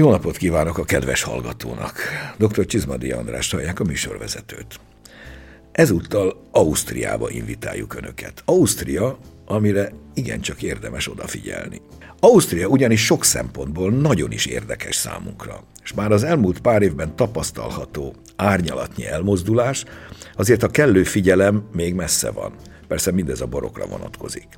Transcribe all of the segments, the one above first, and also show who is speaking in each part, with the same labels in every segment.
Speaker 1: Jó napot kívánok a kedves hallgatónak! Dr. Csizmadi András hallják a műsorvezetőt. Ezúttal Ausztriába invitáljuk Önöket. Ausztria, amire igencsak érdemes odafigyelni. Ausztria ugyanis sok szempontból nagyon is érdekes számunkra, és már az elmúlt pár évben tapasztalható árnyalatnyi elmozdulás, azért a kellő figyelem még messze van. Persze mindez a borokra vonatkozik.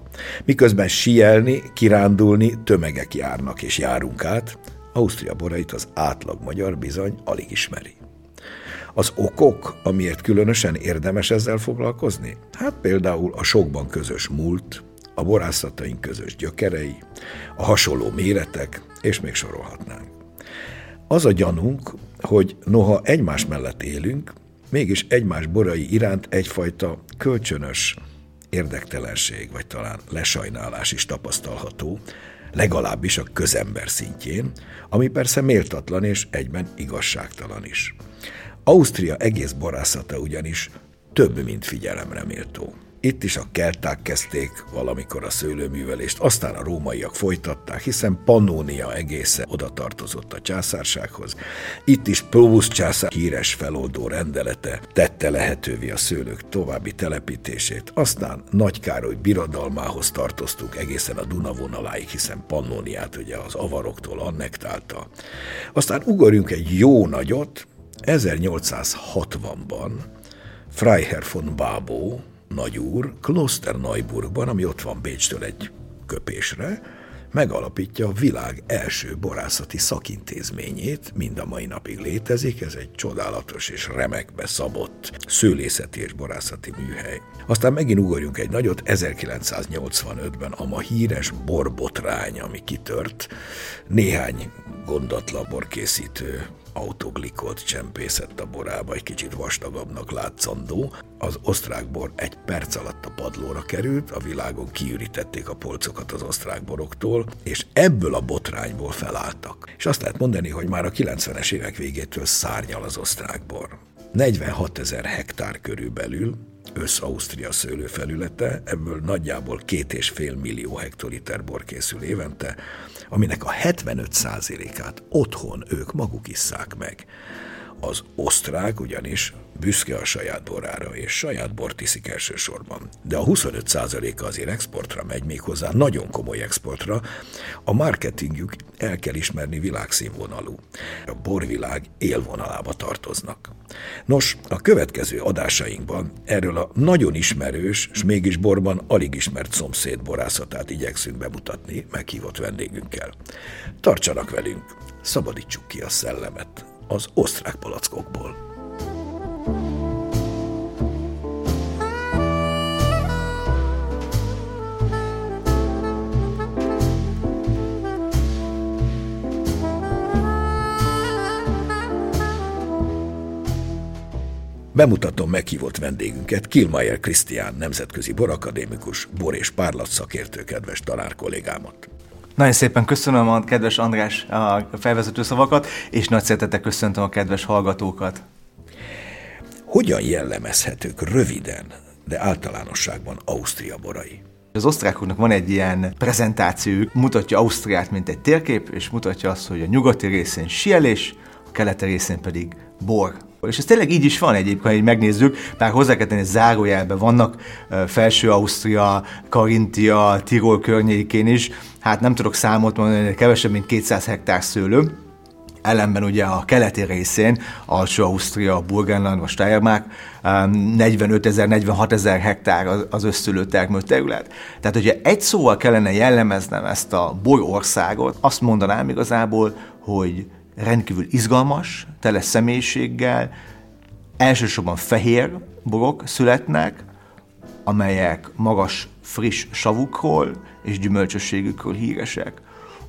Speaker 1: Miközben sielni, kirándulni tömegek járnak és járunk át, Ausztria borait az átlag magyar bizony alig ismeri. Az okok, amiért különösen érdemes ezzel foglalkozni? Hát például a sokban közös múlt, a borászataink közös gyökerei, a hasonló méretek, és még sorolhatnánk. Az a gyanunk, hogy noha egymás mellett élünk, mégis egymás borai iránt egyfajta kölcsönös érdektelenség, vagy talán lesajnálás is tapasztalható, legalábbis a közember szintjén, ami persze méltatlan és egyben igazságtalan is. Ausztria egész borászata ugyanis több, mint figyelemre méltó. Itt is a kelták kezdték valamikor a szőlőművelést, aztán a rómaiak folytatták, hiszen Pannónia egészen oda tartozott a császársághoz. Itt is Próbusz császár híres feloldó rendelete tette lehetővé a szőlők további telepítését. Aztán Nagy Károly birodalmához tartoztunk egészen a Duna vonaláig, hiszen Pannóniát ugye az avaroktól annektálta. Aztán ugorjunk egy jó nagyot, 1860-ban Freiherr von Babó, nagyúr Klosterneuburgban, ami ott van Bécstől egy köpésre, megalapítja a világ első borászati szakintézményét, mind a mai napig létezik, ez egy csodálatos és remekbe szabott szőlészeti és borászati műhely. Aztán megint ugorjunk egy nagyot, 1985-ben a ma híres borbotrány, ami kitört, néhány gondatlan borkészítő autoglikot csempészett a borába, egy kicsit vastagabbnak látszandó. Az osztrák bor egy perc alatt a padlóra került, a világon kiürítették a polcokat az osztrák boroktól, és ebből a botrányból felálltak. És azt lehet mondani, hogy már a 90-es évek végétől szárnyal az osztrák bor. 46 ezer hektár körülbelül, össz-Ausztria szőlőfelülete, ebből nagyjából két és fél millió hektoliter bor készül évente, aminek a 75%-át otthon ők maguk isszák meg. Az osztrák ugyanis büszke a saját borára, és saját bort iszik elsősorban. De a 25%-a azért exportra megy még hozzá, nagyon komoly exportra. A marketingjük el kell ismerni világszínvonalú. A borvilág élvonalába tartoznak. Nos, a következő adásainkban erről a nagyon ismerős, és mégis borban alig ismert szomszéd borászatát igyekszünk bemutatni meghívott vendégünkkel. Tartsanak velünk, szabadítsuk ki a szellemet az osztrák palackokból. Bemutatom meghívott vendégünket, Kilmayer Krisztián, nemzetközi borakadémikus, bor és párlat szakértő kedves tanár kollégámat.
Speaker 2: Nagyon szépen köszönöm a kedves András a felvezető szavakat, és nagy szeretettel köszöntöm a kedves hallgatókat.
Speaker 1: Hogyan jellemezhetők röviden, de általánosságban Ausztria borai?
Speaker 2: Az osztrákoknak van egy ilyen prezentációjuk, mutatja Ausztriát, mint egy térkép, és mutatja azt, hogy a nyugati részén sielés, a keleti részén pedig bor. És ez tényleg így is van egyébként, hogy megnézzük, bár hozzá kell tenni, zárójelben vannak felső Ausztria, Karintia, Tirol környékén is, hát nem tudok számot mondani, kevesebb, mint 200 hektár szőlő, ellenben ugye a keleti részén, Alsó Ausztria, Burgenland, vagy Steiermark, 45 ezer, 46 ezer hektár az összülő termőterület. Tehát, hogyha egy szóval kellene jellemeznem ezt a bolyországot, azt mondanám igazából, hogy rendkívül izgalmas, tele személyiséggel, elsősorban fehér borok születnek, amelyek magas, friss savukról és gyümölcsösségükről híresek.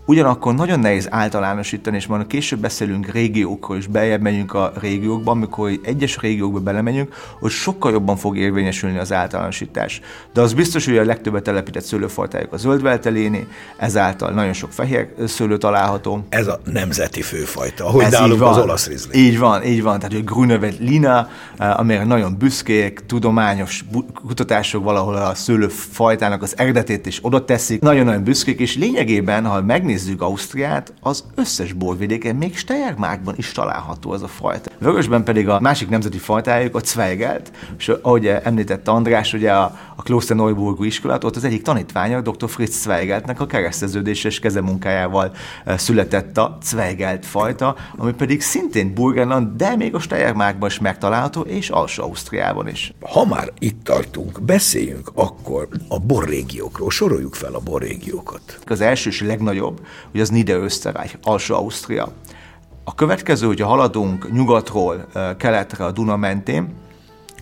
Speaker 2: Ugyanakkor nagyon nehéz általánosítani, és majd később beszélünk régiókról, és beljebb megyünk a régiókba, amikor egyes régiókba belemegyünk, hogy sokkal jobban fog érvényesülni az általánosítás. De az biztos, hogy a legtöbbet telepített szőlőfajtájuk a zöldvelteléni, ezáltal nagyon sok fehér szőlő található.
Speaker 1: Ez a nemzeti főfajta, ahogy Ez nálunk az olasz rizli.
Speaker 2: Így van, így van. Tehát, hogy Grünevet Lina, eh, amire nagyon büszkék, tudományos kutatások valahol a szőlőfajtának az eredetét is oda teszik, nagyon-nagyon büszkék, és lényegében, ha megnézzük, megnézzük Ausztriát, az összes borvidéken, még Steiermarkban is található ez a fajta. Vörösben pedig a másik nemzeti fajtájuk a Zweigelt, és ahogy említette András, ugye a, a Kloster Neuburgu iskolát, ott az egyik tanítványa, dr. Fritz Zweigeltnek a kereszteződéses kezemunkájával született a Zweigelt fajta, ami pedig szintén Burgenland, de még a Steiermarkban is megtalálható, és Alsó Ausztriában is.
Speaker 1: Ha már itt tartunk, beszéljünk akkor a borrégiókról, soroljuk fel a borrégiókat.
Speaker 2: Az első és legnagyobb, hogy az Niederösterreich, Alsó Ausztria. A következő, hogyha haladunk nyugatról keletre a Duna mentén,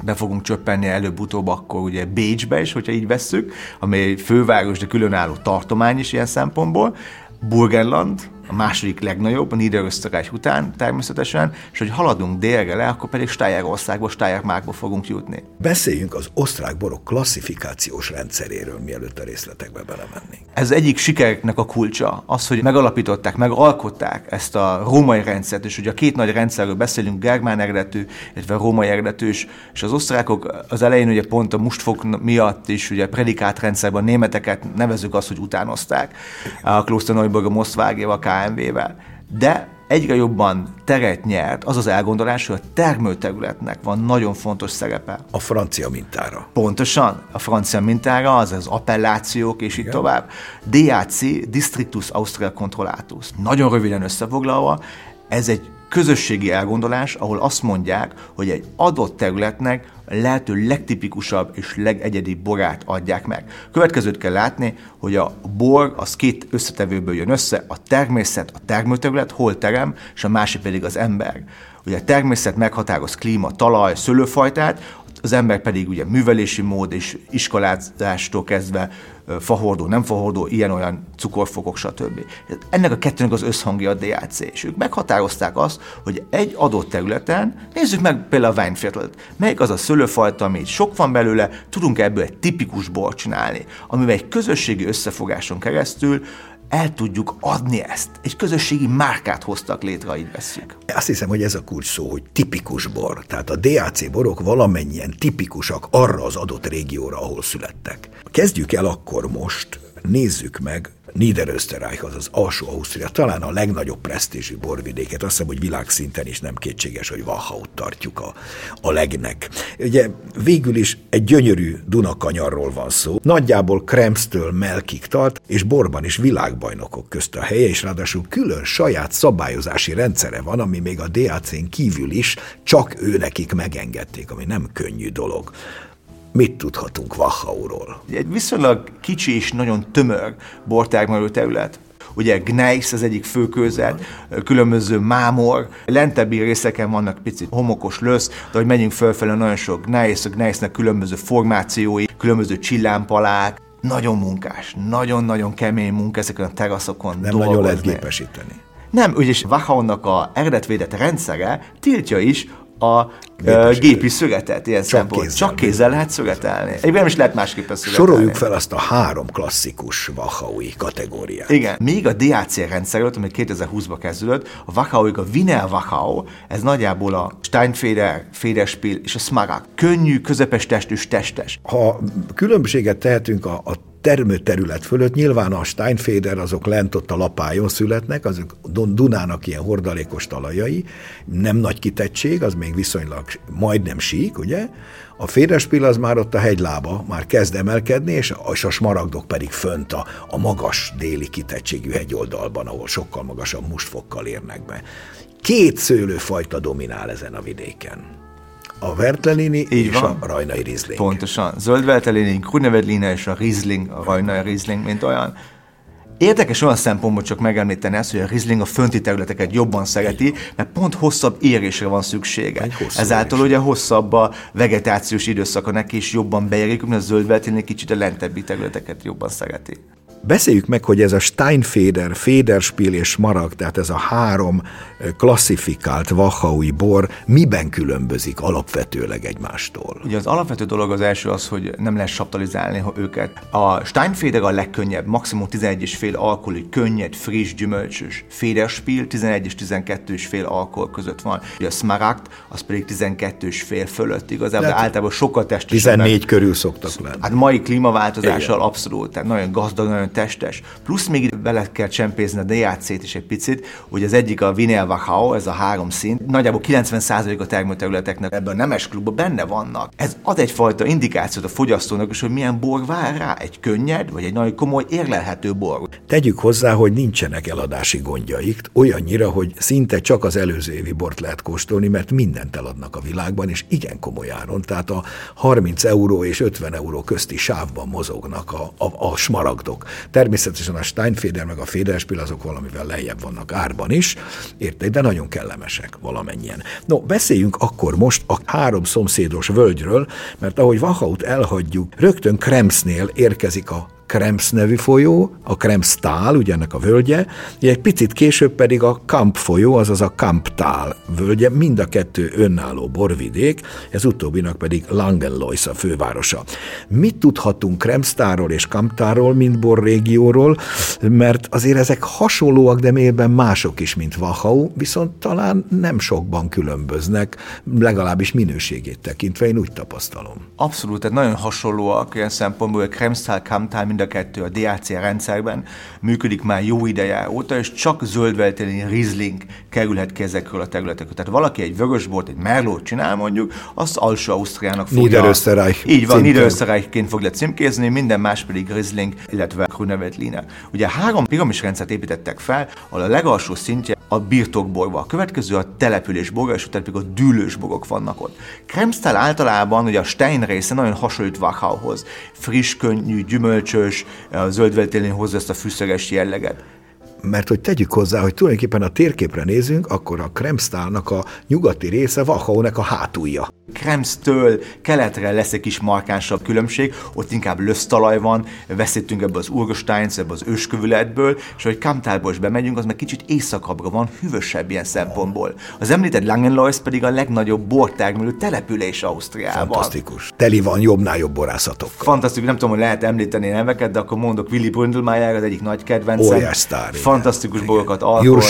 Speaker 2: be fogunk csöppenni előbb-utóbb akkor ugye Bécsbe is, hogyha így vesszük, amely főváros, de különálló tartomány is ilyen szempontból. Burgenland, a második legnagyobb, a Niederösterreich után természetesen, és hogy haladunk délre le, akkor pedig Steierországba, Steiermarkba fogunk jutni.
Speaker 1: Beszéljünk az osztrák borok klasszifikációs rendszeréről, mielőtt a részletekbe belemennénk.
Speaker 2: Ez egyik sikereknek a kulcsa, az, hogy megalapították, megalkották ezt a római rendszert, és ugye a két nagy rendszerről beszélünk, germán eredetű, illetve római eredetű, és az osztrákok az elején ugye pont a mustfok miatt is ugye predikált rendszerben a németeket nevezük azt, hogy utánozták a Klosterneubörg, a Mostvágéval, KMV-vel. De egyre jobban teret nyert az az elgondolás, hogy a termőterületnek van nagyon fontos szerepe.
Speaker 1: A francia mintára.
Speaker 2: Pontosan, a francia mintára, az az appellációk és így tovább. DAC, Districtus Austria Controllatus. Nagyon röviden összefoglalva, ez egy közösségi elgondolás, ahol azt mondják, hogy egy adott területnek lehető legtipikusabb és legegyedibb borát adják meg. Következőt kell látni, hogy a bor az két összetevőből jön össze, a természet, a termőterület, hol terem, és a másik pedig az ember. Ugye a természet meghatároz klíma, talaj, szőlőfajtát, az ember pedig ugye művelési mód és iskolázástól kezdve fahordó, nem fahordó, ilyen-olyan cukorfokok, stb. Ennek a kettőnek az összhangja a DAC, és ők meghatározták azt, hogy egy adott területen, nézzük meg például a Weinviertelt, melyik az a szőlőfajta, ami sok van belőle, tudunk ebből egy tipikus bort csinálni, amivel egy közösségi összefogáson keresztül el tudjuk adni ezt. Egy közösségi márkát hoztak létre, így veszük.
Speaker 1: Azt hiszem, hogy ez a kulcs szó, hogy tipikus bor. Tehát a DAC borok valamennyien tipikusak arra az adott régióra, ahol születtek. Kezdjük el akkor most, nézzük meg Niederösterreich, az alsó Ausztria, talán a legnagyobb presztízsű borvidéket. Azt hiszem, hogy világszinten is nem kétséges, hogy Wachaut tartjuk a, a legnek. Ugye végül is egy gyönyörű Dunakanyarról van szó. Nagyjából Kremsztől Melkig tart, és borban is világbajnokok közt a helye, és ráadásul külön saját szabályozási rendszere van, ami még a DAC-n kívül is csak ő nekik megengedték, ami nem könnyű dolog. Mit tudhatunk Wachauról?
Speaker 2: Egy viszonylag kicsi és nagyon tömör bortermelő terület. Ugye Gneiss az egyik főközet, különböző mámor, lentebbi részeken vannak picit homokos lösz, de hogy megyünk fölfelé, nagyon sok Gneiss, a Gneissnek különböző formációi, különböző csillámpalák, nagyon munkás, nagyon-nagyon kemény munka ezeken a teraszokon
Speaker 1: Nem dolgozni. nagyon lehet gépesíteni.
Speaker 2: Nem, úgyis Wachaunak a eredetvédett rendszere tiltja is a uh, gépi szögetet ilyen Csak szempont. Kézzel Csak kézzel lehet szögetelni. Egyébként nem is lehet másképpen szögetelni.
Speaker 1: Soroljuk fel azt a három klasszikus Wachaui kategóriát.
Speaker 2: Igen. Még a DAC rendszer ami 2020-ban kezdődött, a Wachau, a Wiener Wachau, ez nagyjából a Steinfeder, Federspiel és a Smaragd. Könnyű, közepes testű, testes.
Speaker 1: Ha különbséget tehetünk a, a termőterület fölött. Nyilván a Steinfeder azok lent ott a lapájon születnek, azok Dunának ilyen hordalékos talajai, nem nagy kitettség, az még viszonylag majdnem sík, ugye? A Féderspil az már ott a hegylába, már kezd emelkedni, és a, és a smaragdok pedig fönt a, a magas déli kitettségű hegyoldalban, ahol sokkal magasabb mustfokkal érnek be. Két szőlőfajta dominál ezen a vidéken a Vertelini Így és van. a Rajnai Riesling.
Speaker 2: Pontosan. Zöld Vertelini, Grüne és a Riesling, a Rajnai Riesling, mint olyan. Érdekes olyan szempontból csak megemlíteni ezt, hogy a Riesling a fönti területeket jobban szereti, mert pont hosszabb érésre van szüksége. Ezáltal érés. ugye hosszabb a vegetációs időszaka neki is jobban beérik, mert a zöld kicsit a lentebbi területeket jobban szereti.
Speaker 1: Beszéljük meg, hogy ez a Steinfeder, Federspiel és Marag, tehát ez a három klasszifikált Wachaui bor miben különbözik alapvetőleg egymástól?
Speaker 2: Ugye az alapvető dolog az első az, hogy nem lehet saptalizálni őket. A Steinfeder a legkönnyebb, maximum 11,5 alkohol, könnyed, friss, gyümölcsös. Federspiel 11 és 12 fél alkohol között van. Ugye a Smaragd az pedig 12 fél fölött igazából, de általában sokkal testesebb.
Speaker 1: 14 körül szoktak lenni.
Speaker 2: Hát mai klímaváltozással Igen. abszolút, tehát nagyon gazdag, nagyon testes. Plusz még bele kell csempészni a DAC-t is egy picit, hogy az egyik a Vinyl Wachau, ez a három szint, nagyjából 90% a termőterületeknek ebben a nemes klubban benne vannak. Ez ad egyfajta indikációt a fogyasztónak is, hogy milyen bor vár rá, egy könnyed, vagy egy nagyon komoly érlelhető bor.
Speaker 1: Tegyük hozzá, hogy nincsenek eladási gondjaik, olyannyira, hogy szinte csak az előző évi bort lehet kóstolni, mert mindent eladnak a világban, és igen komoly áron. Tehát a 30 euró és 50 euró közti sávban mozognak a, a, a smaragdok. Természetesen a Steinfeder meg a Federspiel azok valamivel lejjebb vannak árban is, érted, de nagyon kellemesek valamennyien. No, beszéljünk akkor most a három szomszédos völgyről, mert ahogy Vachaut elhagyjuk, rögtön Kremsnél érkezik a Krems nevű folyó, a Kremstal, ugye ennek a völgye, egy picit később pedig a Kamp folyó, azaz a Kamptál völgye, mind a kettő önálló borvidék, ez utóbbinak pedig Langenlois a fővárosa. Mit tudhatunk Kremstáról és Kamptáról, mint borrégióról, mert azért ezek hasonlóak, de mélyben mások is, mint Wachau, viszont talán nem sokban különböznek, legalábbis minőségét tekintve, én úgy tapasztalom.
Speaker 2: Abszolút, tehát nagyon hasonlóak ilyen szempontból, hogy Kremstál, Kamptál mind a kettő a DAC rendszerben működik már jó ideje óta, és csak zöldveltélényi Riesling kerülhet ki ezekről a területekről. Tehát valaki egy vörösbort, egy merlót csinál mondjuk, azt alsó Ausztriának fogja...
Speaker 1: Niederösterreich.
Speaker 2: Így van, Niederösterreichként fogja címkézni, minden más pedig Riesling, illetve Grüneveltliner. Ugye három piramisrendszert építettek fel, ahol a legalsó szintje a birtokborba, a következő a településborba, és utána pedig a dűlősborok vannak ott. Kremstal általában ugye a Stein része nagyon hasonlít Wachauhoz. Friss, könnyű, gyümölcsös, a zöldveltélén hozza ezt a fűszöges jelleget
Speaker 1: mert hogy tegyük hozzá, hogy tulajdonképpen a térképre nézünk, akkor a Kremstálnak a nyugati része Wachaunek a hátulja.
Speaker 2: Kremsztől keletre lesz egy kis markánsabb különbség, ott inkább lösztalaj van, veszítünk ebből az Urgosteins, ebből az őskövületből, és hogy Kamtálból is bemegyünk, az meg kicsit északabbra van, hűvösebb ilyen szempontból. Az említett Langenlois pedig a legnagyobb bortermelő település Ausztriában.
Speaker 1: Fantasztikus. Teli van jobbnál jobb borászatokkal.
Speaker 2: Fantasztikus, nem tudom, hogy lehet említeni neveket, de akkor mondok Willy Bründelmeier, az egyik nagy kedvencem.
Speaker 1: Óriás sztár,
Speaker 2: Fantasztikus borokat, alkohol,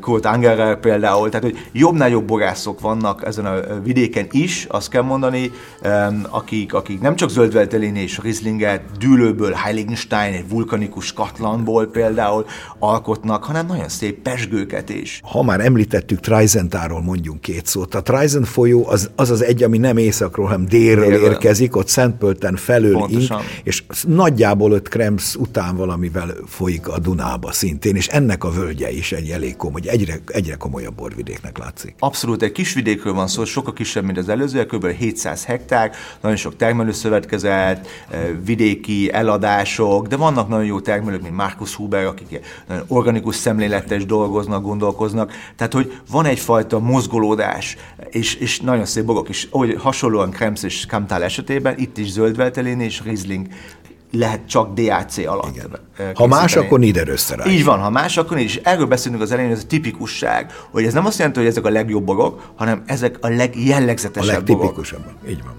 Speaker 2: Kurt Angerer például, tehát hogy jobbnál jobb borászok vannak ezen a vidéken is, azt kell mondani, akik, akik nem csak zöldveltelén és Rieslinget, dűlőből, Heiligenstein, egy vulkanikus katlanból például alkotnak, hanem nagyon szép pesgőket is.
Speaker 1: Ha már említettük Treizentáról mondjunk két szót. A Treisen folyó az az, az egy, ami nem északról, hanem délről, délről. érkezik, ott Szentpölten felől ink, és nagyjából öt Krems után valamivel folyik a Dunába szintén, és ennek a völgye is egy elég komoly, egyre, egyre komolyabb borvidéknek látszik.
Speaker 2: Abszolút, egy kis vidékről van szó, sokkal kisebb, mint az előző, kb. 700 hektár, nagyon sok termelőszövetkezet, eh, vidéki eladások, de vannak nagyon jó termelők, mint Markus Huber, akik nagyon organikus szemléletes dolgoznak, gondolkoznak, tehát hogy van egyfajta mozgolódás, és, és nagyon szép bogok, és ahogy hasonlóan Krems és Kamtál esetében, itt is zöldveltelén és Riesling lehet csak DAC alatt. Igen.
Speaker 1: Ha más, akkor Niederösterreich.
Speaker 2: Így van, ha más, akkor is. Erről beszélünk az elején, ez a tipikusság, hogy ez nem azt jelenti, hogy ezek a legjobb borok, hanem ezek a legjellegzetesebb
Speaker 1: A legtipikusabbak, így van.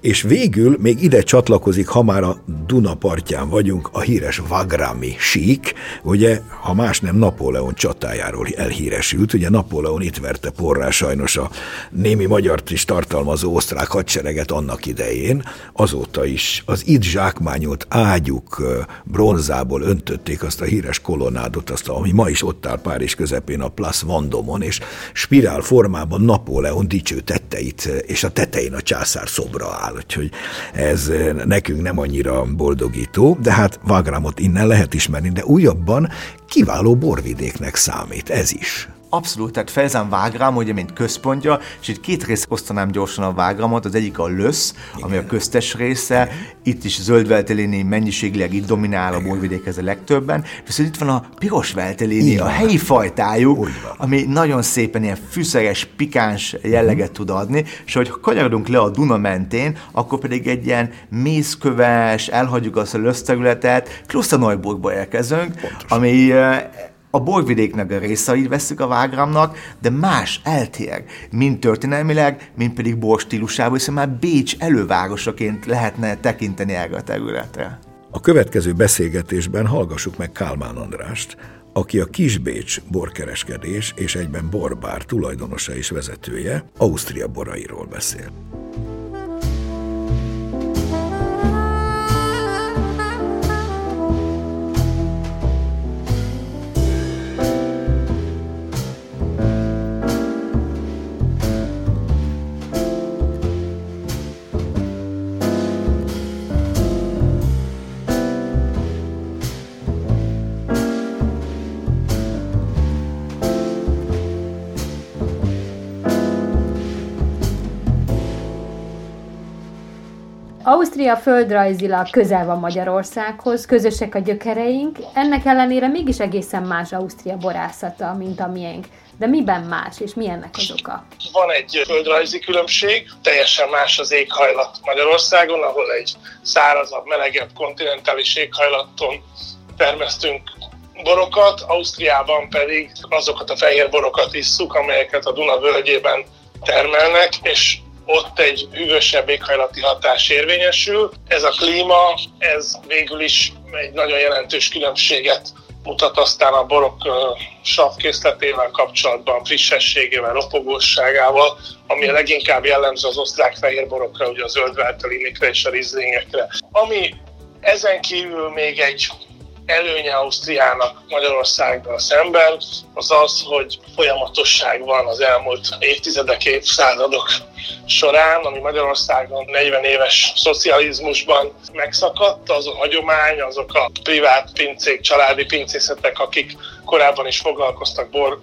Speaker 1: És végül még ide csatlakozik, ha már a Duna partján vagyunk, a híres Vagrami sík, ugye, ha más nem Napóleon csatájáról elhíresült, ugye Napóleon itt verte porrá sajnos a némi magyart is tartalmazó osztrák hadsereget annak idején, azóta is az itt zsákmányolt ágyuk bronzából öntötték azt a híres kolonádot, azt, ami ma is ott áll Párizs közepén a Place Vendomon, és spirál formában Napóleon dicső tetteit, és a tetején a császár szobra áll úgyhogy ez nekünk nem annyira boldogító, de hát Vagramot innen lehet ismerni, de újabban kiváló borvidéknek számít, ez is.
Speaker 2: Abszolút, tehát Felzán Vágram, ugye, mint központja, és itt két részt osztanám gyorsan a Vágramot, az egyik a Lösz, Igen. ami a köztes része, Igen. itt is zöld velteléni mennyiségileg itt dominál a borvidék ez a legtöbben, viszont itt van a piros velteléni, a helyi fajtájuk, ami nagyon szépen ilyen fűszeres, pikáns jelleget mm. tud adni, és hogy kanyarodunk le a Duna mentén, akkor pedig egy ilyen mészköves, elhagyjuk azt a Lösz területet, Klosztanojburgba érkezünk, Pontosan. ami eh, a borvidéknek a részeit veszük a vágramnak, de más, eltér, mind történelmileg, mind pedig bor stílusában, hiszen már Bécs elővárosaként lehetne tekinteni erre a területre.
Speaker 1: A következő beszélgetésben hallgassuk meg Kálmán Andrást, aki a Kisbécs borkereskedés és egyben borbár tulajdonosa és vezetője, Ausztria borairól beszél.
Speaker 3: Ausztria földrajzilag közel van Magyarországhoz, közösek a gyökereink, ennek ellenére mégis egészen más Ausztria borászata, mint a miénk. De miben más, és mi ennek az oka?
Speaker 4: Van egy földrajzi különbség, teljesen más az éghajlat Magyarországon, ahol egy szárazabb, melegebb, kontinentális éghajlaton termesztünk borokat, Ausztriában pedig azokat a fehér borokat isszuk, amelyeket a Duna völgyében termelnek, és ott egy hűvösebb éghajlati hatás érvényesül. Ez a klíma, ez végül is egy nagyon jelentős különbséget mutat aztán a borok savkészletével kapcsolatban, frissességével, ropogósságával, ami leginkább jellemző az osztrák fehér borokra, ugye a zöld és a rizlingekre. Ami ezen kívül még egy előnye Ausztriának Magyarországgal szemben az az, hogy folyamatosság van az elmúlt évtizedek, évszázadok során, ami Magyarországon 40 éves szocializmusban megszakadt, az a hagyomány, azok a privát pincék, családi pincészetek, akik korábban is foglalkoztak bor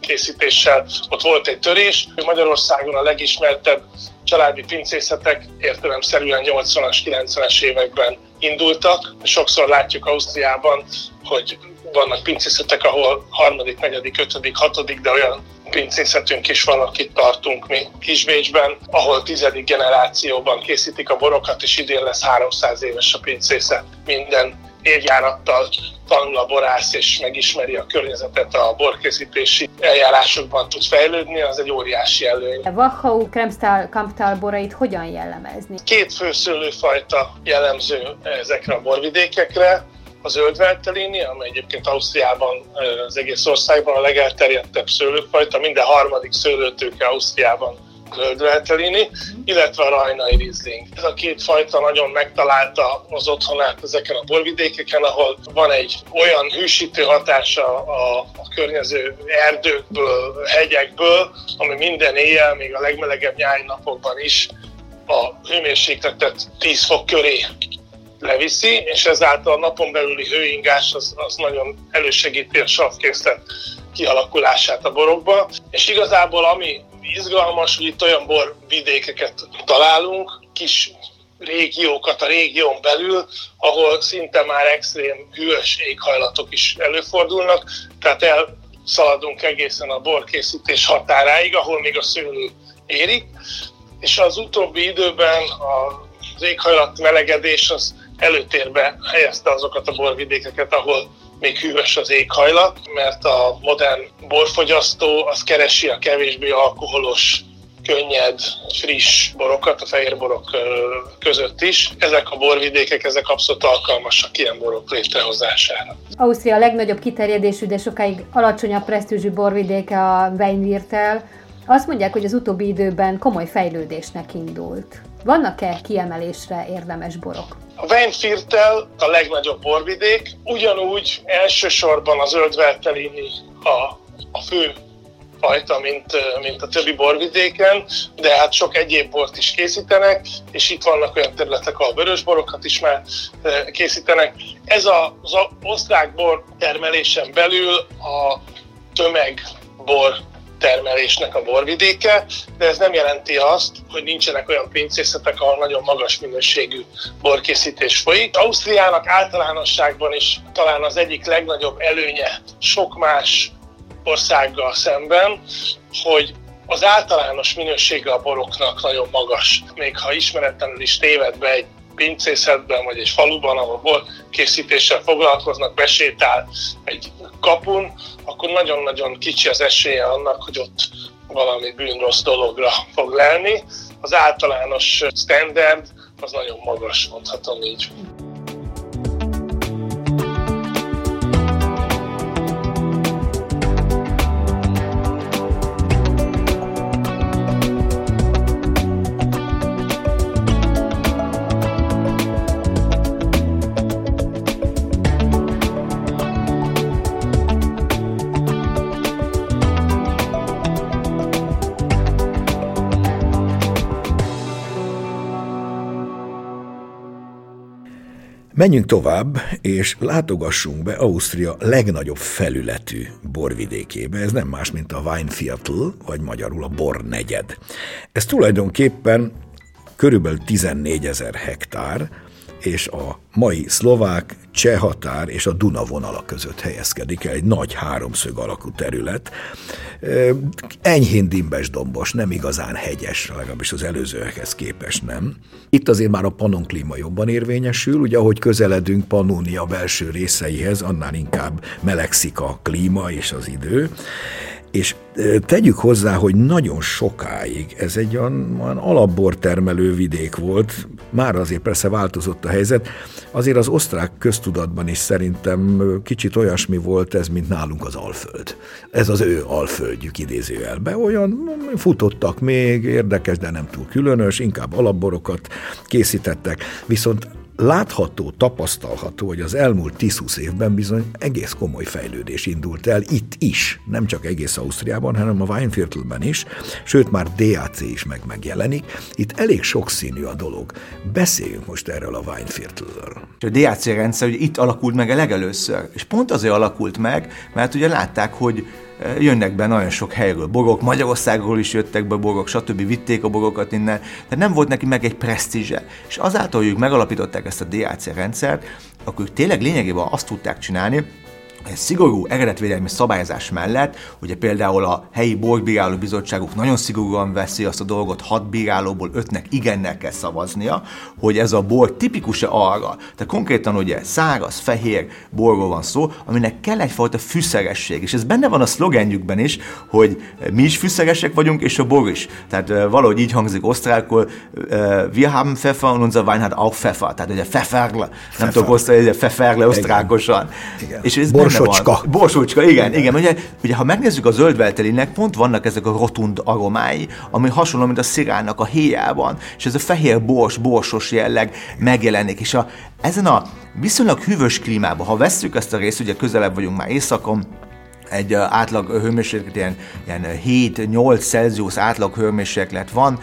Speaker 4: készítéssel, ott volt egy törés. Magyarországon a legismertebb családi pincészetek értelemszerűen 80-as, 90-es években indultak. Sokszor látjuk Ausztriában, hogy vannak pincészetek, ahol harmadik, negyedik, ötödik, hatodik, de olyan pincészetünk is van, akit tartunk mi Kisbécsben, ahol tizedik generációban készítik a borokat, és idén lesz 300 éves a pincészet. Minden évjárattal tanul a borász és megismeri a környezetet, a borkészítési eljárásokban tud fejlődni, az egy óriási előny.
Speaker 3: A Wachau Kremstal Kamptal borait hogyan jellemezni?
Speaker 4: Két főszőlőfajta jellemző ezekre a borvidékekre a zöld Veltelini, amely egyébként Ausztriában, az egész országban a legelterjedtebb szőlőfajta, minden harmadik szőlőtőke Ausztriában zöldveltelini, illetve a rajnai rizling. Ez a két fajta nagyon megtalálta az otthonát ezeken a borvidékeken, ahol van egy olyan hűsítő hatása a, a környező erdőkből, hegyekből, ami minden éjjel, még a legmelegebb nyári napokban is a hőmérsékletet 10 fok köré leviszi, és ezáltal a napon belüli hőingás az, az nagyon elősegíti a savkészlet kialakulását a borokba. És igazából ami izgalmas, hogy itt olyan borvidékeket találunk, kis régiókat a régión belül, ahol szinte már extrém hűvös éghajlatok is előfordulnak, tehát elszaladunk egészen a borkészítés határáig, ahol még a szőlő érik, és az utóbbi időben az éghajlat melegedés az előtérbe helyezte azokat a borvidékeket, ahol még hűvös az éghajlat, mert a modern borfogyasztó az keresi a kevésbé alkoholos könnyed, friss borokat a fehér borok között is. Ezek a borvidékek, ezek abszolút alkalmasak ilyen borok létrehozására.
Speaker 3: Ausztria a legnagyobb kiterjedésű, de sokáig alacsonyabb presztízsű borvidéke a Weinwirtel. Azt mondják, hogy az utóbbi időben komoly fejlődésnek indult. Vannak-e kiemelésre érdemes borok?
Speaker 4: A Weinviertel a legnagyobb borvidék, ugyanúgy elsősorban az Zöldvertelini a, a fő fajta, mint, mint a többi borvidéken, de hát sok egyéb bort is készítenek, és itt vannak olyan területek, ahol vörösborokat is már készítenek. Ez az osztrák bor termelésen belül a tömegbor termelésnek a borvidéke, de ez nem jelenti azt, hogy nincsenek olyan pincészetek, ahol nagyon magas minőségű borkészítés folyik. Ausztriának általánosságban is talán az egyik legnagyobb előnye sok más országgal szemben, hogy az általános minősége a boroknak nagyon magas. Még ha ismeretlenül is téved be egy pincészetben, vagy egy faluban, ahol bor készítéssel foglalkoznak, besétál egy kapun, akkor nagyon-nagyon kicsi az esélye annak, hogy ott valami bűnrossz dologra fog lelni. Az általános standard az nagyon magas, mondhatom így.
Speaker 1: Menjünk tovább, és látogassunk be Ausztria legnagyobb felületű borvidékébe. Ez nem más, mint a Weinviertel, vagy magyarul a Bor negyed. Ez tulajdonképpen körülbelül 14 ezer hektár, és a mai szlovák, cseh határ és a Duna vonala között helyezkedik el, egy nagy háromszög alakú terület. Enyhén dimbes dombos, nem igazán hegyes, legalábbis az előzőekhez képest nem. Itt azért már a panon klíma jobban érvényesül, ugye ahogy közeledünk Pannonia belső részeihez, annál inkább melegszik a klíma és az idő. És tegyük hozzá, hogy nagyon sokáig ez egy olyan, olyan alapbortermelő vidék volt, már azért persze változott a helyzet, azért az osztrák köztudatban is szerintem kicsit olyasmi volt ez, mint nálunk az Alföld. Ez az ő Alföldjük idézőjelbe. Olyan futottak még, érdekes, de nem túl különös, inkább alapborokat készítettek, viszont látható, tapasztalható, hogy az elmúlt 10-20 évben bizony egész komoly fejlődés indult el itt is, nem csak egész Ausztriában, hanem a Weinviertelben is, sőt már DAC is meg megjelenik. Itt elég sokszínű a dolog. Beszéljünk most erről a Weinviertelről.
Speaker 2: A DAC rendszer ugye itt alakult meg a legelőször, és pont azért alakult meg, mert ugye látták, hogy jönnek be nagyon sok helyről bogok, Magyarországról is jöttek be bogok, stb. vitték a bogokat innen, tehát nem volt neki meg egy presztízse. És azáltal, hogy ők megalapították ezt a DAC rendszert, akkor ők tényleg lényegében azt tudták csinálni, szigorú eredetvédelmi szabályozás mellett, ugye például a helyi borgbíráló bizottságuk nagyon szigorúan veszi azt a dolgot, hat bírálóból ötnek igennel kell szavaznia, hogy ez a bor tipikus-e arra. Tehát konkrétan ugye száraz, fehér borról van szó, aminek kell egyfajta fűszeresség, és ez benne van a szlogenjükben is, hogy mi is fűszeresek vagyunk, és a bor is. Tehát valahogy így hangzik osztrákul, wir haben Pfeffer und unser Wein hat auch Pfeffer. Tehát ugye Pfefferle, nem tudok osztrákul, Pfefferle osztrákosan.
Speaker 1: Igen. És ez Borsocska.
Speaker 2: Borsocska, igen, igen. Ugye, ugye, ha megnézzük a zöldveltelinek, pont vannak ezek a rotund aromái, ami hasonló, mint a szirának a héjában, és ez a fehér bors, borsos jelleg megjelenik, és a, ezen a viszonylag hűvös klímában, ha vesszük ezt a részt, ugye közelebb vagyunk már éjszakon, egy átlag hőmérséklet, ilyen, ilyen 7-8 Celsius átlag hőmérséklet van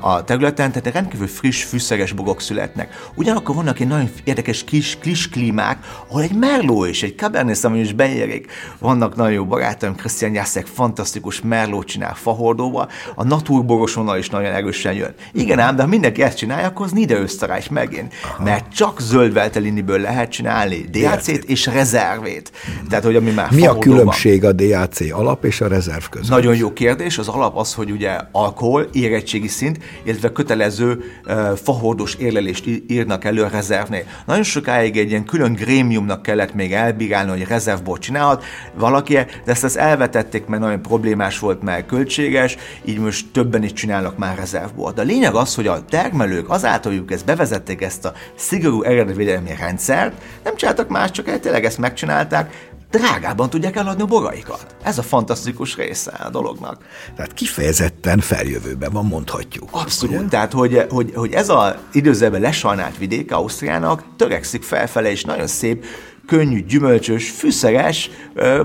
Speaker 2: a területen, tehát rendkívül friss, fűszeres bogok születnek. Ugyanakkor vannak ilyen nagyon érdekes kis, kis klímák, ahol egy merló és egy cabernet sauvignon is beérik. Vannak nagyon jó barátaim, Christian Jászek fantasztikus merlót csinál fahordóba, a naturborosonnal is nagyon erősen jön. Igen ám, de ha mindenki ezt csinálja, akkor az Niederösterreich megint. Aha. Mert csak zöld velteliniből lehet csinálni DAC-t és rezervét. Tehát, hogy ami már
Speaker 1: Mi a különbség? Különbség a DAC alap és a rezerv között?
Speaker 2: Nagyon jó kérdés. Az alap az, hogy ugye alkohol, érettségi szint, illetve kötelező uh, fahordos érlelést írnak elő a rezervnél. Nagyon sokáig egy ilyen külön grémiumnak kellett még elbírálni, hogy rezervbort csinálhat valaki, de ezt, ezt elvetették, mert nagyon problémás volt, mert költséges, így most többen is csinálnak már rezervbort. De a lényeg az, hogy a termelők azáltal, hogy ezt bevezették ezt a szigorú eredetvédelmi rendszert, nem csináltak más, csak tényleg ezt megcsinálták, drágában tudják eladni a boraikat. Ez a fantasztikus része a dolognak.
Speaker 1: Tehát kifejezetten feljövőben van, mondhatjuk.
Speaker 2: Abszolút. Ugye? Tehát, hogy, hogy, hogy ez az időzőben lesajnált vidék Ausztriának törekszik felfele, és nagyon szép, könnyű, gyümölcsös, fűszeres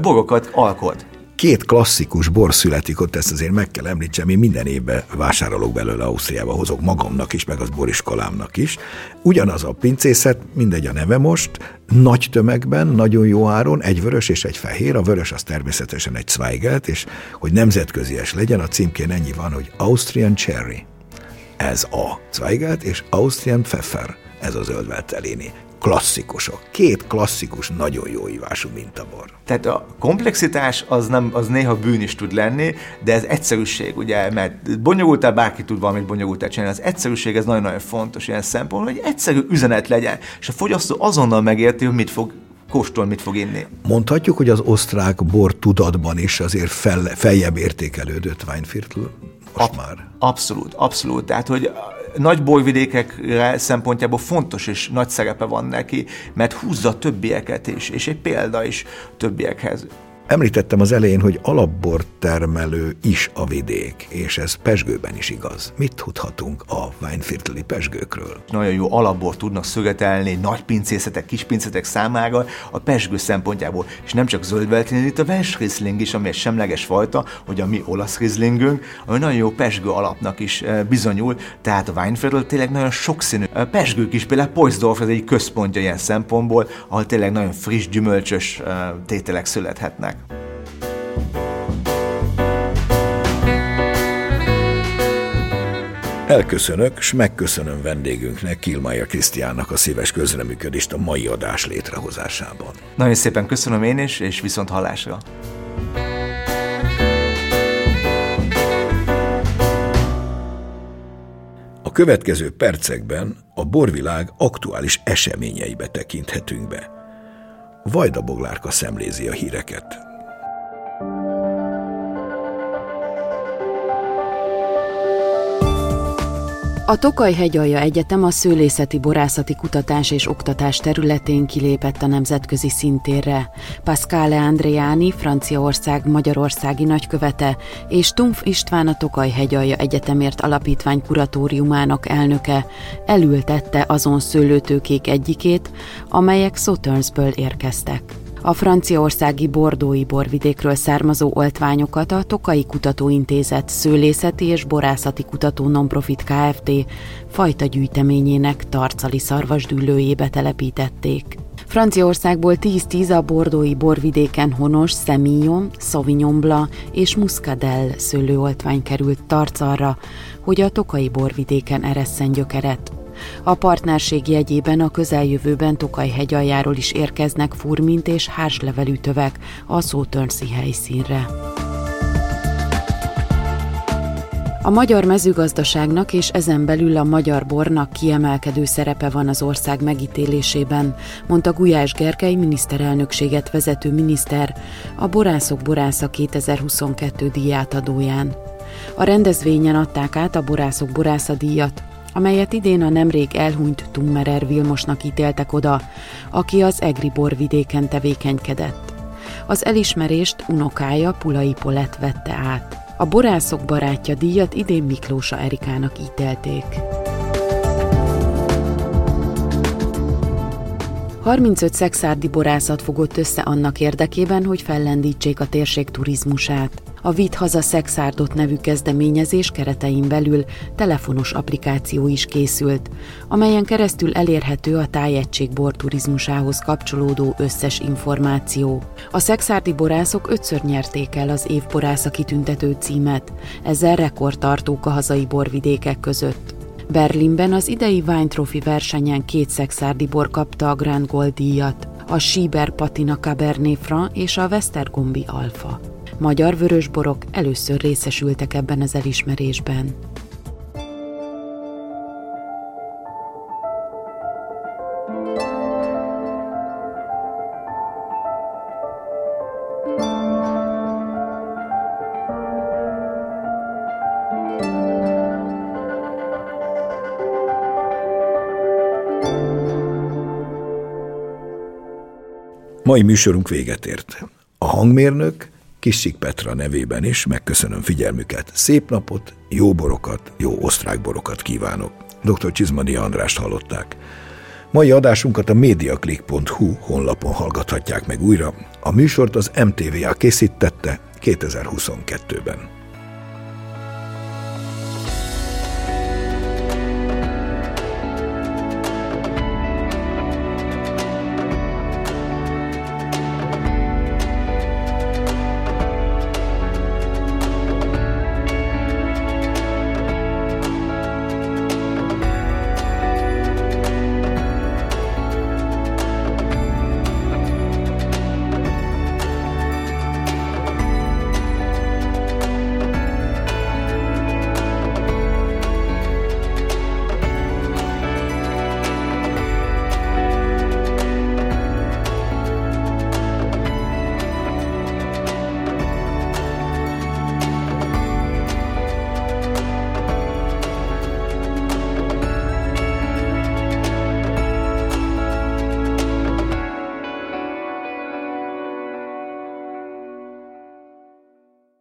Speaker 2: borokat alkot
Speaker 1: két klasszikus bor születik ott, ezt azért meg kell említsem, én minden évben vásárolok belőle Ausztriába, hozok magamnak is, meg az boriskolámnak is. Ugyanaz a pincészet, mindegy a neve most, nagy tömegben, nagyon jó áron, egy vörös és egy fehér, a vörös az természetesen egy Zweigelt, és hogy nemzetközies legyen, a címkén ennyi van, hogy Austrian Cherry. Ez a Zweigelt, és Austrian Pfeffer, ez a zöld klasszikusok. Két klasszikus, nagyon jó ívású mintabor.
Speaker 2: Tehát a komplexitás az, nem, az néha bűn is tud lenni, de ez egyszerűség, ugye, mert bonyolultál, bárki tud valamit bonyolultál csinálni. Az egyszerűség ez nagyon-nagyon fontos ilyen szempontból, hogy egyszerű üzenet legyen, és a fogyasztó azonnal megérti, hogy mit fog kóstol, mit fog inni.
Speaker 1: Mondhatjuk, hogy az osztrák bor tudatban is azért fel, feljebb értékelődött Weinviertel most Ab- már.
Speaker 2: Abszolút, abszolút. Tehát, hogy nagy borvidékekre szempontjából fontos és nagy szerepe van neki, mert húzza többieket is, és egy példa is többiekhez.
Speaker 1: Említettem az elején, hogy alapbor termelő is a vidék, és ez Pesgőben is igaz. Mit tudhatunk a Weinvierteli Pesgőkről?
Speaker 2: Nagyon jó alapbort tudnak szögetelni nagy pincészetek, kis pincészek számára a Pesgő szempontjából, és nem csak zöldveltén, itt a Riesling is, ami egy semleges fajta, hogy a mi olasz Rieslingünk, ami nagyon jó Pesgő alapnak is eh, bizonyul, tehát a Weinviertel tényleg nagyon sokszínű. A Pesgők is például Poisdorf ez egy központja ilyen szempontból, ahol tényleg nagyon friss, gyümölcsös eh, tételek születhetnek.
Speaker 1: Elköszönök, és megköszönöm vendégünknek, Kilmaja Krisztiánnak a szíves közreműködést a mai adás létrehozásában.
Speaker 2: Nagyon szépen köszönöm én is, és viszont hallásra.
Speaker 1: A következő percekben a borvilág aktuális eseményeibe tekinthetünk be. Vajda Boglárka szemlézi a híreket.
Speaker 5: A Tokaj hegyalja Egyetem a szőlészeti borászati kutatás és oktatás területén kilépett a nemzetközi szintérre. Pascale Andreani, Franciaország magyarországi nagykövete, és Tumf István a Tokaj hegyalja Egyetemért Alapítvány kuratóriumának elnöke elültette azon szőlőtőkék egyikét, amelyek Sauternsből érkeztek. A franciaországi bordói borvidékről származó oltványokat a Tokai Kutatóintézet szőlészeti és borászati kutató nonprofit Kft. fajta gyűjteményének tarcali szarvasdüllőjébe telepítették. Franciaországból 10-10 a bordói borvidéken honos Semillon, Sauvignon Blanc és Muscadel szőlőoltvány került tarcalra, hogy a tokai borvidéken eresszen gyökeret. A partnerség jegyében a közeljövőben Tokaj hegyaljáról is érkeznek furmint és hárslevelű tövek a Szótörnszi helyszínre. A magyar mezőgazdaságnak és ezen belül a magyar bornak kiemelkedő szerepe van az ország megítélésében, mondta Gulyás Gergely miniszterelnökséget vezető miniszter a Borászok Borásza 2022 díjátadóján. A rendezvényen adták át a Borászok Borásza díjat amelyet idén a nemrég elhunyt Tummerer Vilmosnak ítéltek oda, aki az Egri borvidéken tevékenykedett. Az elismerést unokája Pulai Polett vette át. A borászok barátja díjat idén Miklósa Erikának ítélték. 35 szexárdi borászat fogott össze annak érdekében, hogy fellendítsék a térség turizmusát. A Vitt Haza Szexárdot nevű kezdeményezés keretein belül telefonos applikáció is készült, amelyen keresztül elérhető a tájegység borturizmusához kapcsolódó összes információ. A szexárdi borászok ötször nyerték el az év borásza kitüntető címet, ezzel rekordtartók a hazai borvidékek között. Berlinben az idei Wine Trophy versenyen két szexárdi bor kapta a Grand Gold díjat, a Schieber Patina Cabernet Franc és a Westergombi Alfa. Magyar vörösborok először részesültek ebben az elismerésben.
Speaker 1: Mai műsorunk véget ért. A hangmérnök Kissik Petra nevében is megköszönöm figyelmüket. Szép napot, jó borokat, jó osztrák borokat kívánok. Dr. Csizmadi Andrást hallották. Mai adásunkat a mediaclick.hu honlapon hallgathatják meg újra. A műsort az MTVA készítette 2022-ben.